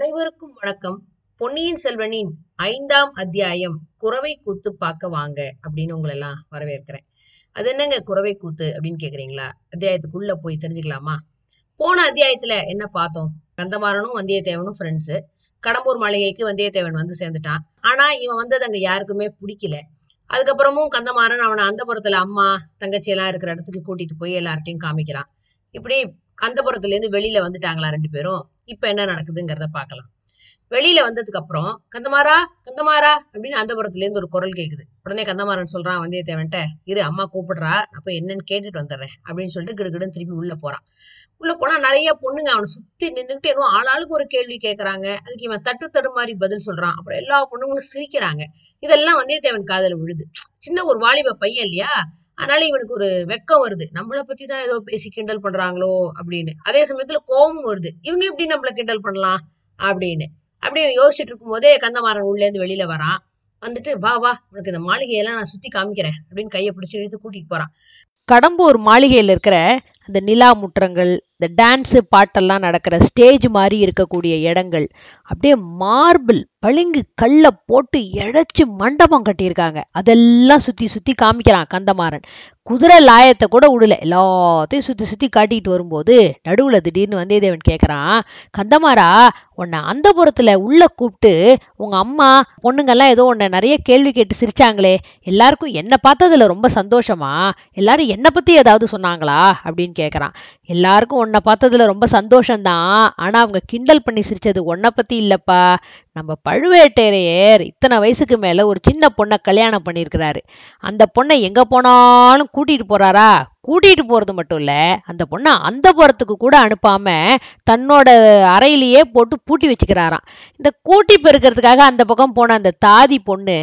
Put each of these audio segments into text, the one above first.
அனைவருக்கும் வணக்கம். பொன்னியின் செல்வனின் ஐந்தாம் அத்தியாயம் குறவை கூத்து பார்க்க வாங்க அப்படின்னு உங்களை எல்லாம் வரவேற்கிறேன். அது என்னங்க குறவை கூத்து அப்படின்னு கேக்குறீங்களா? அத்தியாயத்துக்குள்ள போய் தெரிஞ்சுக்கலாமா? போன அத்தியாயத்துல என்ன பார்த்தோம்? கந்தமாறனும் வந்தியத்தேவனும் ஃப்ரெண்ட்ஸ் கடம்பூர் மாளிகைக்கு வந்தியத்தேவன் வந்து சேர்ந்துட்டான். ஆனா இவன் வந்தது அங்க யாருக்குமே பிடிக்கல. அதுக்கப்புறமும் கந்தமாறன் அவனை அந்தபுரத்துல அம்மா தங்கச்சி எல்லாம் இருக்கிற இடத்துக்கு கூட்டிட்டு போய் எல்லார்ட்டையும் காமிக்கிறான். இப்படி அந்தபுரத்துல இருந்து வெளியில வந்துட்டாங்களா ரெண்டு பேரும்? இப்ப என்ன நடக்குதுங்கிறத பார்க்கலாம். வெளியில வந்ததுக்கு அப்புறம் கந்தமாரா கந்தமாரா அப்படின்னு அந்தபுரத்துல இருந்து ஒரு குரல் கேக்குது. உடனே கந்தமாறன் சொல்றான் வந்தியத்தேவன்ட்ட இரு அம்மா கூப்பிடுறா அப்ப என்னன்னு கேட்டுட்டு வந்துடுறேன் அப்படின்னு சொல்லிட்டு கிடுகிடுன்னு திருப்பி உள்ள போறான். உள்ள போனா நிறைய பொண்ணுங்க அவனை சுத்தி நின்றுட்டு என்னவோ ஆளாளுக்கு ஒரு கேள்வி கேட்கறாங்க அதுக்கு இவன் தட்டு தடு மாதிரி பதில் சொல்றான். அப்புறம் எல்லா பொண்ணுங்களும் சிரிக்கிறாங்க. இதெல்லாம் வந்தியத்தேவன் காதல விழுது. சின்ன ஒரு வாலிப பையன் இல்லையா? அதனால இவனுக்கு ஒரு வெக்கம் வருது. நம்மள பத்தி தான் ஏதோ பேசி கிண்டல் பண்றாங்களோ அப்படின்னு. அதே சமயத்துல கோபம் வருது. இவங்க எப்படி நம்மள கிண்டல் பண்ணலாம் அப்படின்னு. அப்படியே யோசிச்சுட்டு இருக்கும் போதே கந்தமாறன் உள்ள இருந்து வெளியில வரான். வந்துட்டு வா வா உனக்கு இந்த மாளிகையெல்லாம் நான் சுத்தி காமிக்கிறேன் அப்படின்னு கையை பிடிச்சி இழுத்து கூட்டிட்டு போறான். கடம்பூர் மாளிகையில் இருக்கிற அந்த நிலா முற்றங்கள் இந்த டான்ஸு பாட்டெல்லாம் நடக்கிற ஸ்டேஜ் மாதிரி இருக்கக்கூடிய இடங்கள் அப்படியே மார்பிள் பளிங்கு கல்லை போட்டு இழைச்சி மண்டபம் கட்டியிருக்காங்க. அதெல்லாம் சுற்றி சுற்றி காமிக்கிறான் கந்தமாறன். குதிரை லாயத்தை கூட விடல எல்லாத்தையும் சுற்றி சுற்றி காட்டிட்டு வரும்போது நடுவில் திடீர்னு வந்தியத்தேவன் கேட்குறான் கந்தமாரா உன்னை அந்த புறத்தில் உள்ள கூப்பிட்டு உங்கள் அம்மா பொண்ணுங்கெல்லாம் ஏதோ உன்னை நிறைய கேள்வி கேட்டு சிரிச்சாங்களே. எல்லாருக்கும் என்னை பார்த்ததுல ரொம்ப சந்தோஷமா? எல்லாரும் என்னை பற்றி ஏதாவது சொன்னாங்களா? அப்படின்னு கேட்குறான் எல்லாருக்கும் உன்னை பார்த்ததுல ரொம்ப சந்தோஷம்தான். ஆனால் அவங்க கிண்டல் பண்ணி சிரிச்சது உன்னை பற்றி இல்லைப்பா. நம்ம பழுவேட்டரையர் இத்தனை வயசுக்கு மேலே ஒரு சின்ன பொண்ணை கல்யாணம் பண்ணியிருக்கிறாரு. அந்த பொண்ணை எங்கே போனாலும் கூட்டிகிட்டு போகிறாரா கூட்டிகிட்டு போகிறது மட்டும் இல்லை அந்த பொண்ணை அந்த புறத்துக்கு கூட அனுப்பாமல் தன்னோட அறையிலேயே போட்டு பூட்டி வச்சுக்கிறாராம். இந்த கூட்டி பெருக்கிறதுக்காக அந்த பக்கம் போன அந்த தாதி பொண்ணு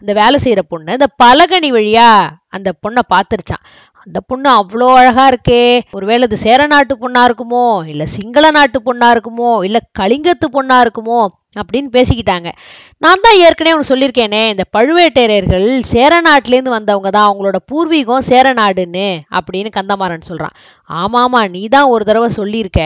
அந்த வேலை செய்கிற பொண்ணு இந்த பலகனி வழியா அந்த பொண்ணை பார்த்துருச்சான். அந்த பொண்ணு அவ்வளோ அழகா இருக்கே. ஒருவேளை இது சேர நாட்டு பொண்ணா இருக்குமோ இல்லை சிங்கள நாட்டு பொண்ணா இருக்குமோ இல்லை கலிங்கத்து பொண்ணா இருக்குமோ அப்படின்னு பேசிக்கிட்டாங்க. நான் தான் ஏற்கனவே ஒன்று சொல்லியிருக்கேனே இந்த பழுவேட்டரையர்கள் சேர நாட்டிலேருந்து வந்தவங்க தான் அவங்களோட பூர்வீகம் சேர நாடுன்னு அப்படின்னு கந்தமாறன் சொல்கிறான் ஆமாமா நீ தான் ஒரு தடவை சொல்லியிருக்க.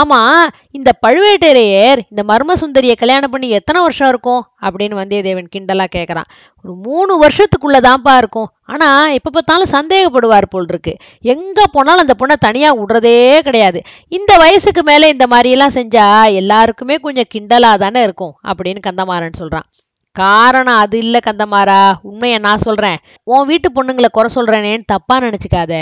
ஆமாம் இந்த பழுவேட்டரையர் இந்த மர்ம சுந்தரியை கல்யாணம் பண்ணி எத்தனை வருஷம் இருக்கும் அப்படின்னு வந்தியத்தேவன் கிண்டலாக கேட்குறான் ஒரு மூணு வருஷத்துக்குள்ளே தான்ப்பா இருக்கும். ஆனால் எப்போ பார்த்தாலும் சந்தேகப்படுவார் போல் இருக்கு எங்கே போனாலும் அந்த பொண்ணை தனியாக விடுறதே கிடையாது. இந்த வயசுக்கு மேலே இந்த மாதிரியெல்லாம் செஞ்சா எல்லாருக்குமே கொஞ்சம் கிண்டலாக தானே இருக்கும் அப்படின்னு கந்தமாறன் சொல்கிறான் காரணம் அது இல்லை கந்தமாரா உண்மையை நான் சொல்கிறேன் உன் வீட்டு பொண்ணுங்களை குறை சொல்கிறேனேன்னு தப்பாக நினச்சிக்காத.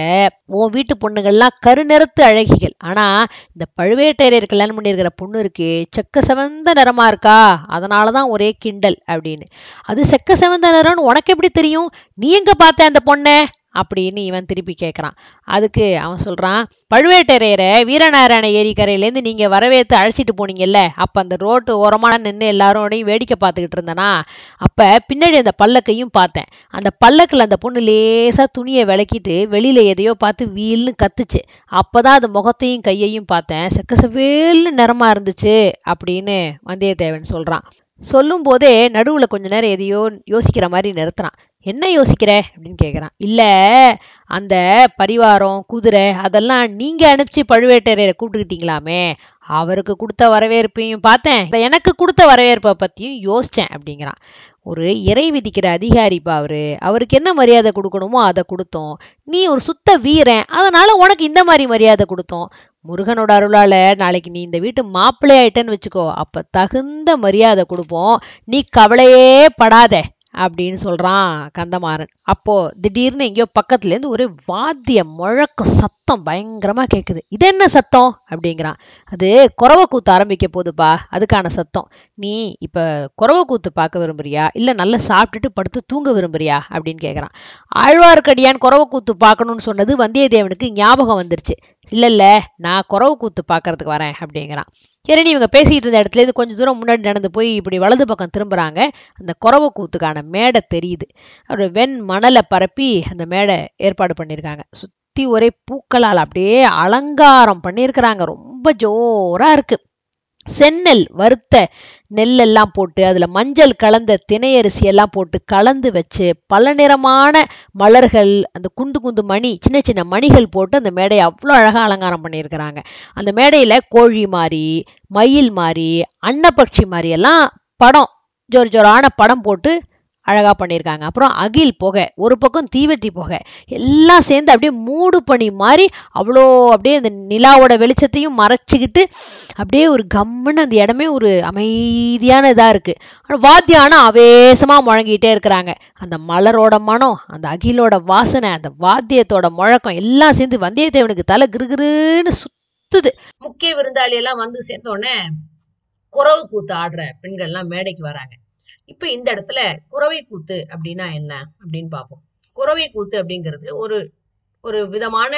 உன் வீட்டு பொண்ணுங்கள்லாம் கருநிறத்து அழகிகள். ஆனால் இந்த பழுவேட்டரையர் கல்யாணம் பண்ணியிருக்கிற பொண்ணு இருக்கே செக்க செவந்த நிறமா இருக்கா? அதனால தான் ஒரே கிண்டல் அப்படின்னு. அது செக்க செவந்த நிறம்னு உனக்கு எப்படி தெரியும்? நீ எங்கே பார்த்த அந்த பொண்ணை? அப்படின்னு இவன் திருப்பி கேட்குறான் அதுக்கு அவன் சொல்கிறான் பழுவேட்டரையரை வீரநாராயண ஏரிக்கரையிலேருந்து நீங்கள் வரவேற்று அழைச்சிட்டு போனீங்கல்ல அப்போ அந்த ரோட்டு ஓரமான நின்று எல்லாரோடையும் வேடிக்கை பார்த்துக்கிட்டு இருந்தேனா? அப்போ பின்னாடி அந்த பல்லக்கையும் பார்த்தேன். அந்த பல்லக்கில் அந்த பொண்ணு லேசாக துணியை விளக்கிட்டு வெளியில் எதையோ பார்த்து வீல்னு கத்துச்சு. அப்போ தான் அது முகத்தையும் கையையும் பார்த்தேன். செக்க செவேல்னு நிறமா இருந்துச்சு அப்படின்னு வந்தியத்தேவன் சொல்கிறான் சொல்லும் போதே நடுவில் கொஞ்ச நேரம் எதையோ யோசிக்கிற மாதிரி நிறுத்துறான். என்ன யோசிக்கிற? அப்படின்னு கேட்குறான் இல்லை அந்த பரிவாரம் குதிரை அதெல்லாம் நீங்கள் அனுப்பிச்சு பழுவேட்டரையரை கூப்பிட்டுக்கிட்டீங்களாமே? அவருக்கு கொடுத்த வரவேற்பையும் பார்த்தேன். எனக்கு கொடுத்த வரவேற்பை பற்றியும் யோசித்தேன் அப்படிங்கிறான். ஒரு இறை விதிக்கிற அதிகாரிப்பா அவரு. அவருக்கு என்ன மரியாதை கொடுக்கணுமோ அதை கொடுத்தோம். நீ ஒரு சுத்த வீரன் அதனால உனக்கு இந்த மாதிரி மரியாதை கொடுத்தோம். முருகனோட அருளால நாளைக்கு நீ இந்த வீட்டு மாப்பிள்ளை ஆயிட்டேன்னு வச்சுக்கோ. அப்ப தகுந்த மரியாதை கொடுப்போம். நீ கவலையே படாத. அப்படின்னு சொல்கிறான் கந்தமாறன். அப்போது திடீர்னு எங்கேயோ பக்கத்துலேருந்து ஒரே ஒரு வாத்திய முழக்க சத்தம் பயங்கரமாக கேட்குது இது என்ன சத்தம்? அப்படிங்கிறான். அது குறவை கூத்து ஆரம்பிக்க போகுதுப்பா. அதுக்கான சத்தம். நீ இப்போ குறவை கூத்து பார்க்க விரும்புறியா? இல்லை நல்லா சாப்பிட்டுட்டு படுத்து தூங்க விரும்புறியா? அப்படின்னு கேட்குறான் ஆழ்வார்க்கடியான் குறவை கூத்து பார்க்கணும்னு சொன்னது வந்தியத்தேவனுக்கு ஞாபகம் வந்துருச்சு. இல்லை இல்லை நான் குறவு கூத்து பார்க்கறதுக்கு வரேன் அப்படிங்கிறான். சரி இவங்க பேசிக்கிட்டு இருந்த இடத்துல இருந்து கொஞ்சம் தூரம் முன்னாடி நடந்து போய் இப்படி வலது பக்கம் திரும்புறாங்க. அந்த குறவு கூத்துக்கான மேடை தெரியுது. அப்படி வெண் மணலை பரப்பி அந்த மேடை ஏற்பாடு பண்ணியிருக்காங்க சுத்தி ஒரே பூக்களால் அப்படியே அலங்காரம் பண்ணியிருக்கிறாங்க ரொம்ப ஜோராக இருக்கு. செந்நெல் வறுத்த நெல்லெல்லாம் போட்டு அதில் மஞ்சள் கலந்த திணையரிசி எல்லாம் போட்டு கலந்து வச்சு பல நிறமான மலர்கள் அந்த குண்டு குண்டு மணி சின்ன சின்ன மணிகள் போட்டு அந்த மேடையை அவ்வளோ அழகாக அலங்காரம் பண்ணியிருக்கிறாங்க. அந்த மேடையில் கோழி மாதிரி மயில் மாதிரி அன்னப்பட்சி மாதிரி எல்லாம் படம் ஜோர் ஜோரான படம் போட்டு அழகாக பண்ணியிருக்காங்க அப்புறம் அகில் புகை ஒரு பக்கம் தீவெட்டி புகை எல்லாம் சேர்ந்து அப்படியே மூடு பனி மாதிரி அவ்வளோ அப்படியே அந்த நிலாவோட வெளிச்சத்தையும் மறைச்சிக்கிட்டு அப்படியே ஒரு கம்முன்னு அந்த இடமே ஒரு அமைதியான இதாக இருக்குது ஆனால் வாத்தியம் ஆனால் ஆவேசமாக முழங்கிட்டே இருக்கிறாங்க. அந்த மலரோட மனம் அந்த அகிலோட வாசனை அந்த வாத்தியத்தோட முழக்கம் எல்லாம் சேர்ந்து வந்தியத்தேவனுக்கு தலை கிருகிருன்னு சுத்துது. முக்கிய விருந்தாளி எல்லாம் வந்து சேர்ந்தோடனே குரவு குறவு கூத்து ஆடுற பெண்கள் எல்லாம் மேடைக்கு வராங்க. இப்ப இந்த இடத்துல குறவை கூத்து அப்படின்னா என்ன அப்படின்னு பார்ப்போம். குறவை கூத்து அப்படிங்கிறது ஒரு ஒரு விதமான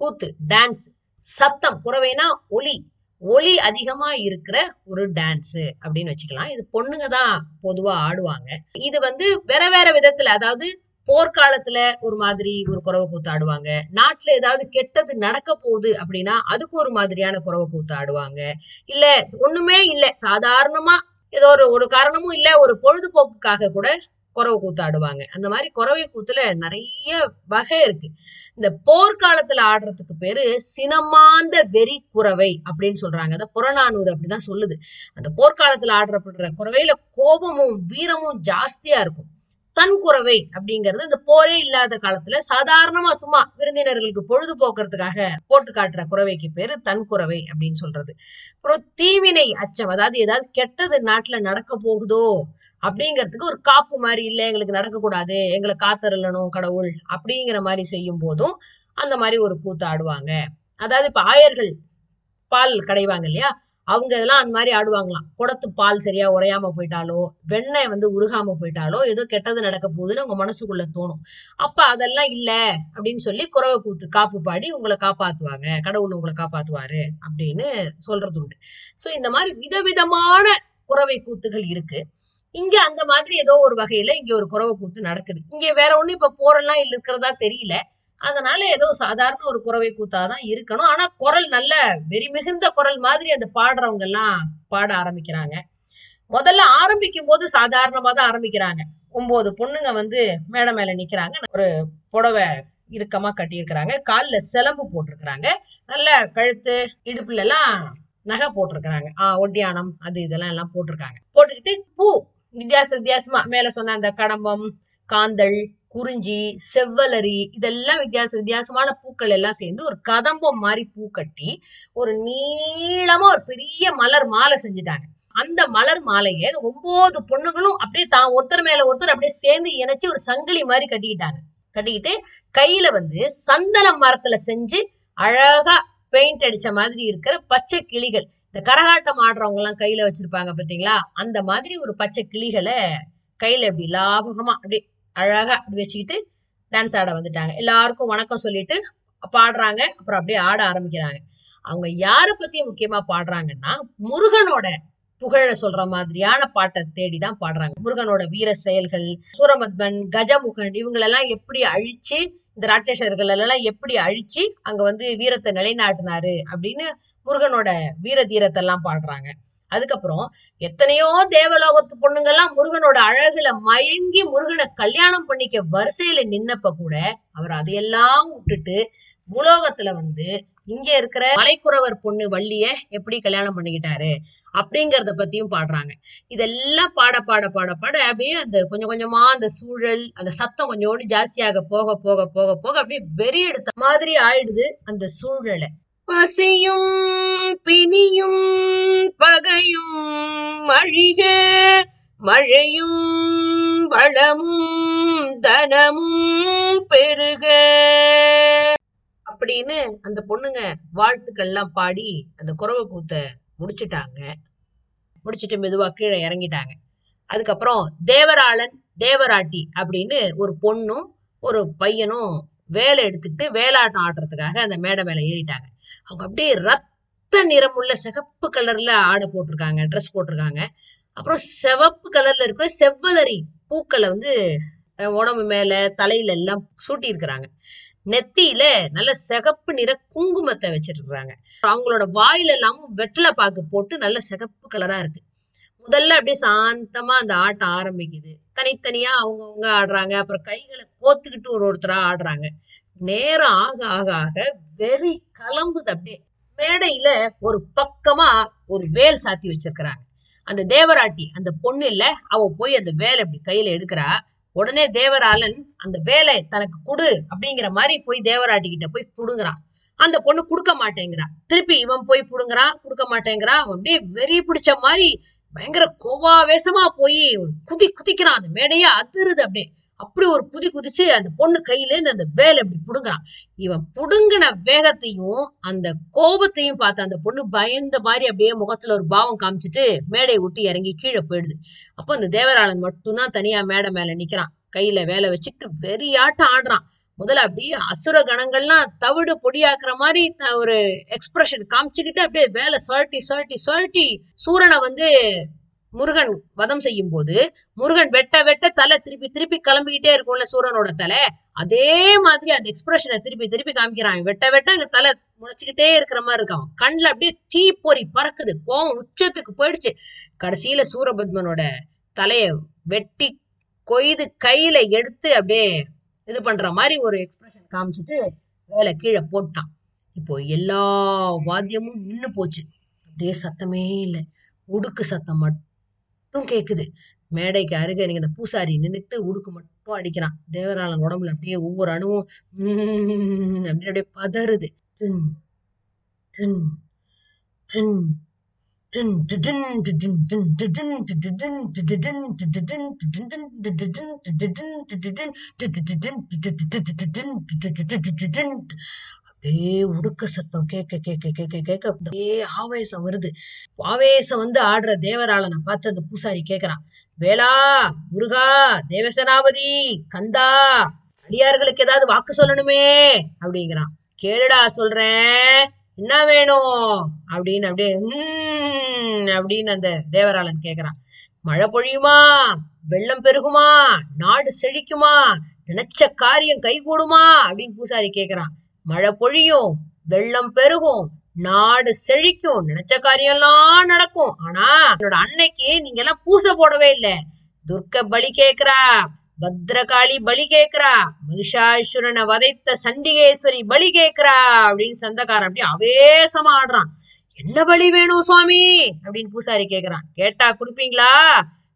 கூத்து டான்ஸ் சத்தம் குறவைனா ஒலி. ஒலி அதிகமா இருக்கிற ஒரு டான்ஸ் அப்படின்னு வச்சுக்கலாம். இது பொண்ணுங்க தான் பொதுவா ஆடுவாங்க. இது வந்து வேற வேற விதத்துல அதாவது போர்க்காலத்துல ஒரு மாதிரி ஒரு குறவை கூத்து ஆடுவாங்க. நாட்டுல ஏதாவது கெட்டது நடக்க போகுது அப்படின்னா அதுக்கு ஒரு மாதிரியான குறவை கூத்து ஆடுவாங்க. இல்ல ஒண்ணுமே இல்ல. சாதாரணமா ஏதோ ஒரு ஒரு காரணமும் இல்ல ஒரு பொழுதுபோக்குக்காக கூட குறவை கூத்து ஆடுவாங்க அந்த மாதிரி குறவை கூத்துல நிறைய வகை இருக்கு. இந்த போர்க்காலத்துல ஆடுறதுக்கு பேரு சினமாந்த வெறி குறவை அப்படின்னு சொல்றாங்க. அதை புறநானூறு அப்படிதான் சொல்லுது. அந்த போர்க்காலத்துல ஆடுறப்படுற குறவையில கோபமும் வீரமும் ஜாஸ்தியா இருக்கும். தன் குறவை அப்படிங்கிறது இந்த போரே இல்லாத காலத்துல சாதாரணமா சும்மா விருந்தினர்களுக்கு பொழுதுபோக்குறதுக்காக போட்டு காட்டுற குறவைக்கு பேரு தன் குறவை அப்படின்னு சொல்றது. அப்புறம் தீவினை அச்சம் அதாவது ஏதாவது கெட்டது நாட்டுல நடக்க போகுதோ அப்படிங்கிறதுக்கு ஒரு காப்பு மாதிரி இல்ல எங்களுக்கு நடக்கக்கூடாது எங்களை காத்தருளணும் கடவுள் அப்படிங்கிற மாதிரி செய்யும் போதும் அந்த மாதிரி ஒரு கூத்து ஆடுவாங்க. அதாவது இப்ப ஆயர்கள் பால் கடைவாங்க இல்லையா? அவங்க இதெல்லாம் அந்த மாதிரி ஆடுவாங்களாம். குடத்து பால் சரியா உரையாம போயிட்டாலோ வெண்ணெய் வந்து உருகாம போயிட்டாலோ ஏதோ கெட்டது நடக்க போகுதுன்னு உங்க மனசுக்குள்ள தோணும். அப்ப அதெல்லாம் இல்ல அப்படின்னு சொல்லி குறவை கூத்து காப்பு பாடி உங்களை காப்பாத்துவாங்க. கடவுள் உங்களை காப்பாத்துவாரு அப்படின்னு சொல்றது உண்டு. சோ இந்த மாதிரி விதவிதமான குறவை கூத்துகள் இருக்கு. இங்க அந்த மாதிரி ஏதோ ஒரு வகையில இங்க ஒரு குறவை கூத்து நடக்குது. இங்க வேற ஒண்ணு இப்ப போரெல்லாம் இருக்கிறதா தெரியல. அதனால ஏதோ சாதாரண ஒரு குறவை கூத்தாதான் இருக்கணும். ஆனா குரல் நல்ல வெறி மிகுந்த குரல் மாதிரி அந்த பாடுறவங்க எல்லாம் பாட ஆரம்பிக்கிறாங்க. முதல்ல ஆரம்பிக்கும் போது சாதாரணமா தான் ஆரம்பிக்கிறாங்க. ஒன்பது பொண்ணுங்க வந்து மேடை மேல நிக்கிறாங்க. ஒரு புடவை இறுக்கமா கட்டியிருக்கிறாங்க. கால்ல சிலம்பு போட்டிருக்கிறாங்க. நல்ல கழுத்து இடுப்புல எல்லாம் நகை போட்டிருக்கிறாங்க. ஆஹ் ஒட்டியானம் அது இதெல்லாம் எல்லாம் போட்டிருக்காங்க. போட்டுக்கிட்டு பூ வித்தியாச வித்தியாசமா மேல சொன்ன அந்த கடம்பம் காந்தல் குறிஞ்சி செவ்வலரி இதெல்லாம் வித்தியாச வித்தியாசமான பூக்கள் எல்லாம் சேர்ந்து ஒரு கதம்பம் மாதிரி பூ கட்டி ஒரு நீளமா ஒரு பெரிய மலர் மாலை செஞ்சுட்டாங்க. அந்த மலர் மாலையை ஒன்பது பொண்ணுகளும் அப்படியே தான் ஒருத்தர் மேல ஒருத்தர் அப்படியே சேர்ந்து இணைச்சு ஒரு சங்கிலி மாதிரி கட்டிக்கிட்டாங்க. கட்டிக்கிட்டு கையில வந்து சந்தன மரத்துல செஞ்சு அழகா பெயிண்ட் அடிச்ச மாதிரி இருக்கிற பச்சை கிளிகள். இந்த கரகாட்டம் ஆடுறவங்க எல்லாம் கையில வச்சிருப்பாங்க பாத்தீங்களா? அந்த மாதிரி ஒரு பச்சை கிளிகளை கையில இப்படி லாபகமா அப்படியே அழகா அப்படி வச்சுக்கிட்டு டான்ஸ் ஆட வந்துட்டாங்க. எல்லாருக்கும் வணக்கம் சொல்லிட்டு பாடுறாங்க. அப்புறம் அப்படியே ஆட ஆரம்பிக்கிறாங்க. அவங்க யார பத்தி முக்கியமா பாடுறாங்கன்னா முருகனோட புகழ சொல்ற மாதிரியான பாட்டை தேடிதான் பாடுறாங்க. முருகனோட வீர செயல்கள் சூரமத்மன் கஜமுகன் இவங்களெல்லாம் எப்படி அழிச்சு இந்த ராட்சசர்கள் எல்லாம் எப்படி அழிச்சு அங்க வந்து வீரத்தை நிலைநாட்டினாரு அப்படின்னு முருகனோட வீர தீரத்தை எல்லாம் பாடுறாங்க. அதுக்கப்புறம் எத்தனையோ தேவலோகத்து பொண்ணுங்கெல்லாம் முருகனோட அழகுல மயங்கி முருகனை கல்யாணம் பண்ணிக்க வரிசையில நின்னப்ப கூட அவர் அதையெல்லாம் விட்டுட்டு பூலோகத்துல வந்து இங்க இருக்கிற மலைக்குறவர் பொண்ணு வள்ளிய எப்படி கல்யாணம் பண்ணிக்கிட்டாரு அப்படிங்கறத பத்தியும் பாடுறாங்க. இதெல்லாம் பாட பாட பாட பாட அப்படியே அந்த கொஞ்சம் கொஞ்சமா அந்த சூழல் அந்த சத்தம் கொஞ்சோண்டு ஜாஸ்தியாக போக போக போக போக அப்படியே வெறி எடுத்த மாதிரி ஆயிடுது அந்த சூழலை பசியும் பிணியும் பகையும் அழிக மழையும் வளமும் தனமும் பெருக. அப்படின்னு அந்த பொண்ணுங்க வாழ்த்துக்கள்லாம் பாடி அந்த குறவை கூத்த முடிச்சிட்டாங்க. முடிச்சிட்டு மெதுவா கீழே இறங்கிட்டாங்க. அதுக்கப்புறம் தேவராளன் தேவராட்டி அப்படின்னு ஒரு பொண்ணும் ஒரு பையனும் வேலை எடுத்துக்கிட்டு வேலாட்டம் ஆடுறதுக்காக அந்த மேடை மேல ஏறிட்டாங்க. அவங்க அப்படியே ரத்த நிறமுள்ள சிகப்பு கலர்ல ஆடை போட்டிருக்காங்க ட்ரெஸ் போட்டிருக்காங்க. அப்புறம் சிவப்பு கலர்ல இருக்கிற செவ்வலரி பூக்களை வந்து உடம்பு மேல தலையில எல்லாம் சூட்டி இருக்கிறாங்க நெத்தியில நல்ல சிகப்பு நிற குங்குமத்தை வச்சிட்டு இருக்காங்க அவங்களோட வாயில எல்லாமும் வெற்றில பாக்கு போட்டு நல்ல சிகப்பு கலரா இருக்கு. முதல்ல அப்படியே சாந்தமா அந்த ஆட்டம் ஆரம்பிக்குது. தனித்தனியா அவங்கவங்க ஆடுறாங்க. அப்புறம் கைகளை கோத்துக்கிட்டு ஒரு ஒருத்தரா ஆடுறாங்க. நேரம் ஆக ஆக ஆக வெறி கிளம்புது அப்படியே. மேடையில ஒரு பக்கமா ஒரு வேல் சாத்தி வச்சிருக்கிறாங்க. அந்த தேவராட்டி அந்த பொண்ணு இல்ல அவ போய் அந்த வேலை இப்படி கையில எடுக்கிறா. உடனே தேவராளன் அந்த வேலை தனக்கு கொடு அப்படிங்கிற மாதிரி போய் தேவராட்டி கிட்ட போய் புடுங்குறான். அந்த பொண்ணு கொடுக்க மாட்டேங்கிறான் திருப்பி இவன் போய் புடுங்குறான் கொடுக்க மாட்டேங்கிறான் அவன் அப்படியே வெறி பிடிச்ச மாதிரி பயங்கர கோவாவேசமா போய் குதி குதிக்கிறான். அந்த மேடையே அதிருது அப்படியே. அப்படி ஒரு குதி குதிச்சு அந்த பொண்ணு கையில இருந்து அந்த வேலை இப்படி புடுங்குறான் இவன் புடுங்கின வேகத்தையும் அந்த கோபத்தையும் பார்த்து அந்த பொண்ணு பயந்த மாதிரி அப்படியே முகத்துல ஒரு பாவம் காமிச்சிட்டு மேடையை விட்டு இறங்கி கீழே போயிடுது. அப்போ அந்த தேவராளன் மட்டும்தான் தனியா மேடை மேல நிக்கிறான். கையில வேலை வச்சுக்கிட்டு வெறியாட்டம் ஆடுறான். முதல்ல அப்படியே அசுர கணங்கள்லாம் தவிடு பொடியாக்குற மாதிரி ஒரு எக்ஸ்பிரஷன் காமிச்சுக்கிட்டு அப்படியே வேலை சுழட்டி சுழட்டி சுழட்டி சூரனை வந்து முருகன் வதம் செய்யும் போது முருகன் வெட்ட வெட்ட தலை திருப்பி திருப்பி கிளம்பிக்கிட்டே இருக்கும்ல சூரனோட தலை. அதே மாதிரி அந்த எக்ஸ்பிரஷனை திருப்பி திருப்பி காமிக்கிறான். வெட்ட வெட்ட அங்க தலை முளைச்சுக்கிட்டே இருக்கிற மாதிரி இருக்கான். கண்ணுல அப்படியே தீப்பொறி பறக்குது. கோவம் உச்சத்துக்கு போயிடுச்சு. கடைசியில சூரபத்மனோட தலைய வெட்டி கொய்து கையில எடுத்து அப்படியே இது பண்ற மாதிரி ஒரு எக்ஸ்பிரஷன் காமிச்சிட்டு வேலை கீழே போட்டான். இப்போ எல்லா வாத்தியமும் நின்னு போச்சு. அப்படியே சத்தமே இல்லை. உடுக்கு சத்தம் மட்டும். மட்டும் கேட்குது மேடைக்கு அருகே நீங்க இந்த பூசாரி நின்றுட்டு உடுக்கு மட்டும் அடிக்கிறான் தேவராளன் உடம்புல அப்படியே ஒவ்வொரு அணுவும் உம் அப்படின்னு அப்படியே பதறுது அப்படியே உடுக்க சத்தம் கேட்க கேட்க கேட்க கேட்க அப்படியே ஆவேசம் வருது. ஆவேசம் வந்து ஆடுற தேவராளனை பார்த்து அந்த பூசாரி கேட்கறான் வேளா முருகா தேவசேனாபதி கந்தா அடியார்களுக்கு ஏதாவது வாக்கு சொல்லணுமே அப்படிங்கிறான். கேளுடா சொல்றேன். என்ன வேணும்? அப்படின்னு அப்படியே அப்படின்னு அந்த தேவராளன் கேக்குறான். மழை பொழியுமா? வெள்ளம் பெருகுமா? நாடு செழிக்குமா? நினைச்ச காரியம் கைகூடுமா? அப்படின்னு பூசாரி கேக்குறான். மழை பொழியும் வெள்ளம் பெருகும் நாடு செழிக்கும். நினைச்ச காரியம்லாம் நடக்கும். ஆனா என்னோட அன்னைக்கு நீங்க எல்லாம் பூசை போடவே இல்ல. துர்க்க பலி கேக்குறா பத்ரகாளி பலி கேக்குறா மகிஷாசுரனை வதைத்த சண்டிகேஸ்வரி பலி கேக்குறா அப்படின்னு சந்தக்காரன் அப்படியே அவேசமா ஆடுறான். என்ன பலி வேணும் சுவாமி? அப்படின்னு பூசாரி கேக்குறான் கேட்டா குடுப்பீங்களா?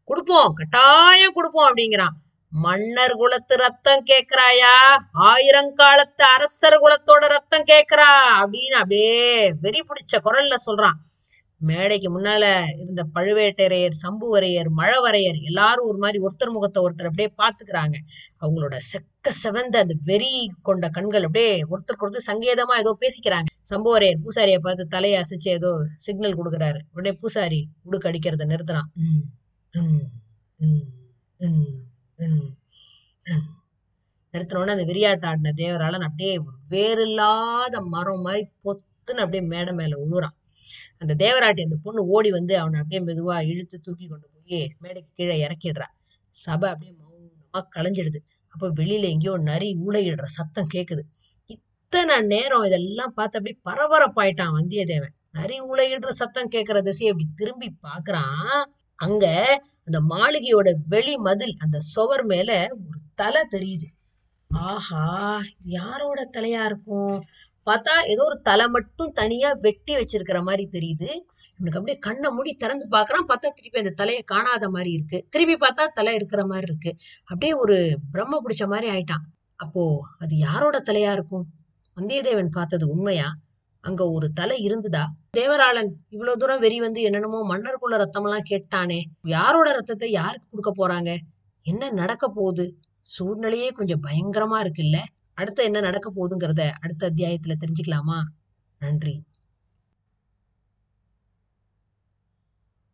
குடுப்போம் கட்டாயம் குடுப்போம் அப்படிங்கிறான். மன்னர் குலத்து ரத்தம் கேக்குறாயா? ஆயிரங்காலத்து அரசர் குலத்தோட ரத்தம் கேக்குறா? அப்படின்னு அப்படியே வெறி பிடிச்ச குரல்ல சொல்றான். மேடைக்கு முன்னால இருந்த பழுவேட்டரையர் சம்புவரையர் மழவரையர் எல்லாரும் ஒரு மாதிரி ஒருத்தர் முகத்தை ஒருத்தர் அப்படியே பாத்துக்கிறாங்க அவங்களோட செக்க செவந்த அந்த வெறி கொண்ட கண்கள் அப்படியே ஒருத்தர் ஒருத்தர் சங்கேதமா ஏதோ பேசிக்கிறாங்க. சம்புவரையர் பூசாரிய பார்த்து தலையை அசைச்சு ஏதோ சிக்னல் கொடுக்குறாரு. உடனே பூசாரி உடுக்கு அடிக்கிறத நிறுத்துறான். ம், ம், ம், நிறுத்தினோடனே உடனே அந்த விரியாட்டு ஆடின தேவராளன் அப்படியே வேறு இல்லாத மரம் மாதிரி பொத்துன்னு அப்படியே மேடை மேல உழுறான். அந்த தேவராட்டி அந்த பொண்ணு ஓடி வந்து அவனை அப்படியே மெதுவா இழுத்து தூக்கி கொண்டு போய் மேடைக்கு கீழே இறக்கிடுறா. சபை அப்படியே மௌனமா கலைஞ்சிடுது. அப்ப வெளியில எங்கேயோ நரி ஊழையிடுற சத்தம் கேக்குது. இத்தனை நேரம் இதெல்லாம் பார்த்து அப்படியே பரபரப்பாயிட்டான் வந்தியத்தேவன். நரி ஊளையிடுற சத்தம் கேட்கிற திசையை அப்படி திரும்பி பாக்குறான் அங்க அந்த மாளிகையோட வெளி மதில் அந்த சுவர் மேல ஒரு தலை தெரியுது. ஆஹா யாரோட தலையா இருக்கும்? பார்த்தா ஏதோ ஒரு தலை மட்டும் தனியா வெட்டி வச்சிருக்கிற மாதிரி தெரியுது. இவனுக்கு அப்படியே கண்ணை மூடி திறந்து பாக்குறான் பார்த்தா திருப்பி அந்த தலையை காணாத மாதிரி இருக்கு. திருப்பி பார்த்தா தலை இருக்கிற மாதிரி இருக்கு. அப்படியே ஒரு பிரம்ம பிடிச்ச மாதிரி ஆயிட்டான். அப்போ அது யாரோட தலையா இருக்கும்? வந்தியத்தேவன் பார்த்தது உண்மையா? அங்க ஒரு தலை இருந்துதா? தேவராளன் இவ்வளவு தூரம் வெறி வந்து என்னென்னமோ மன்னருக்குள்ள ரத்தம் எல்லாம் கேட்டானே. யாரோட ரத்தத்தை யாருக்கு கொடுக்க போறாங்க? என்ன நடக்க போகுது? சூழ்நிலையே கொஞ்சம் பயங்கரமா இருக்குல்ல? அடுத்து என்ன நடக்க போகுதுங்கிறத அடுத்த அத்தியாயத்துல தெரிஞ்சுக்கலாமா? நன்றி.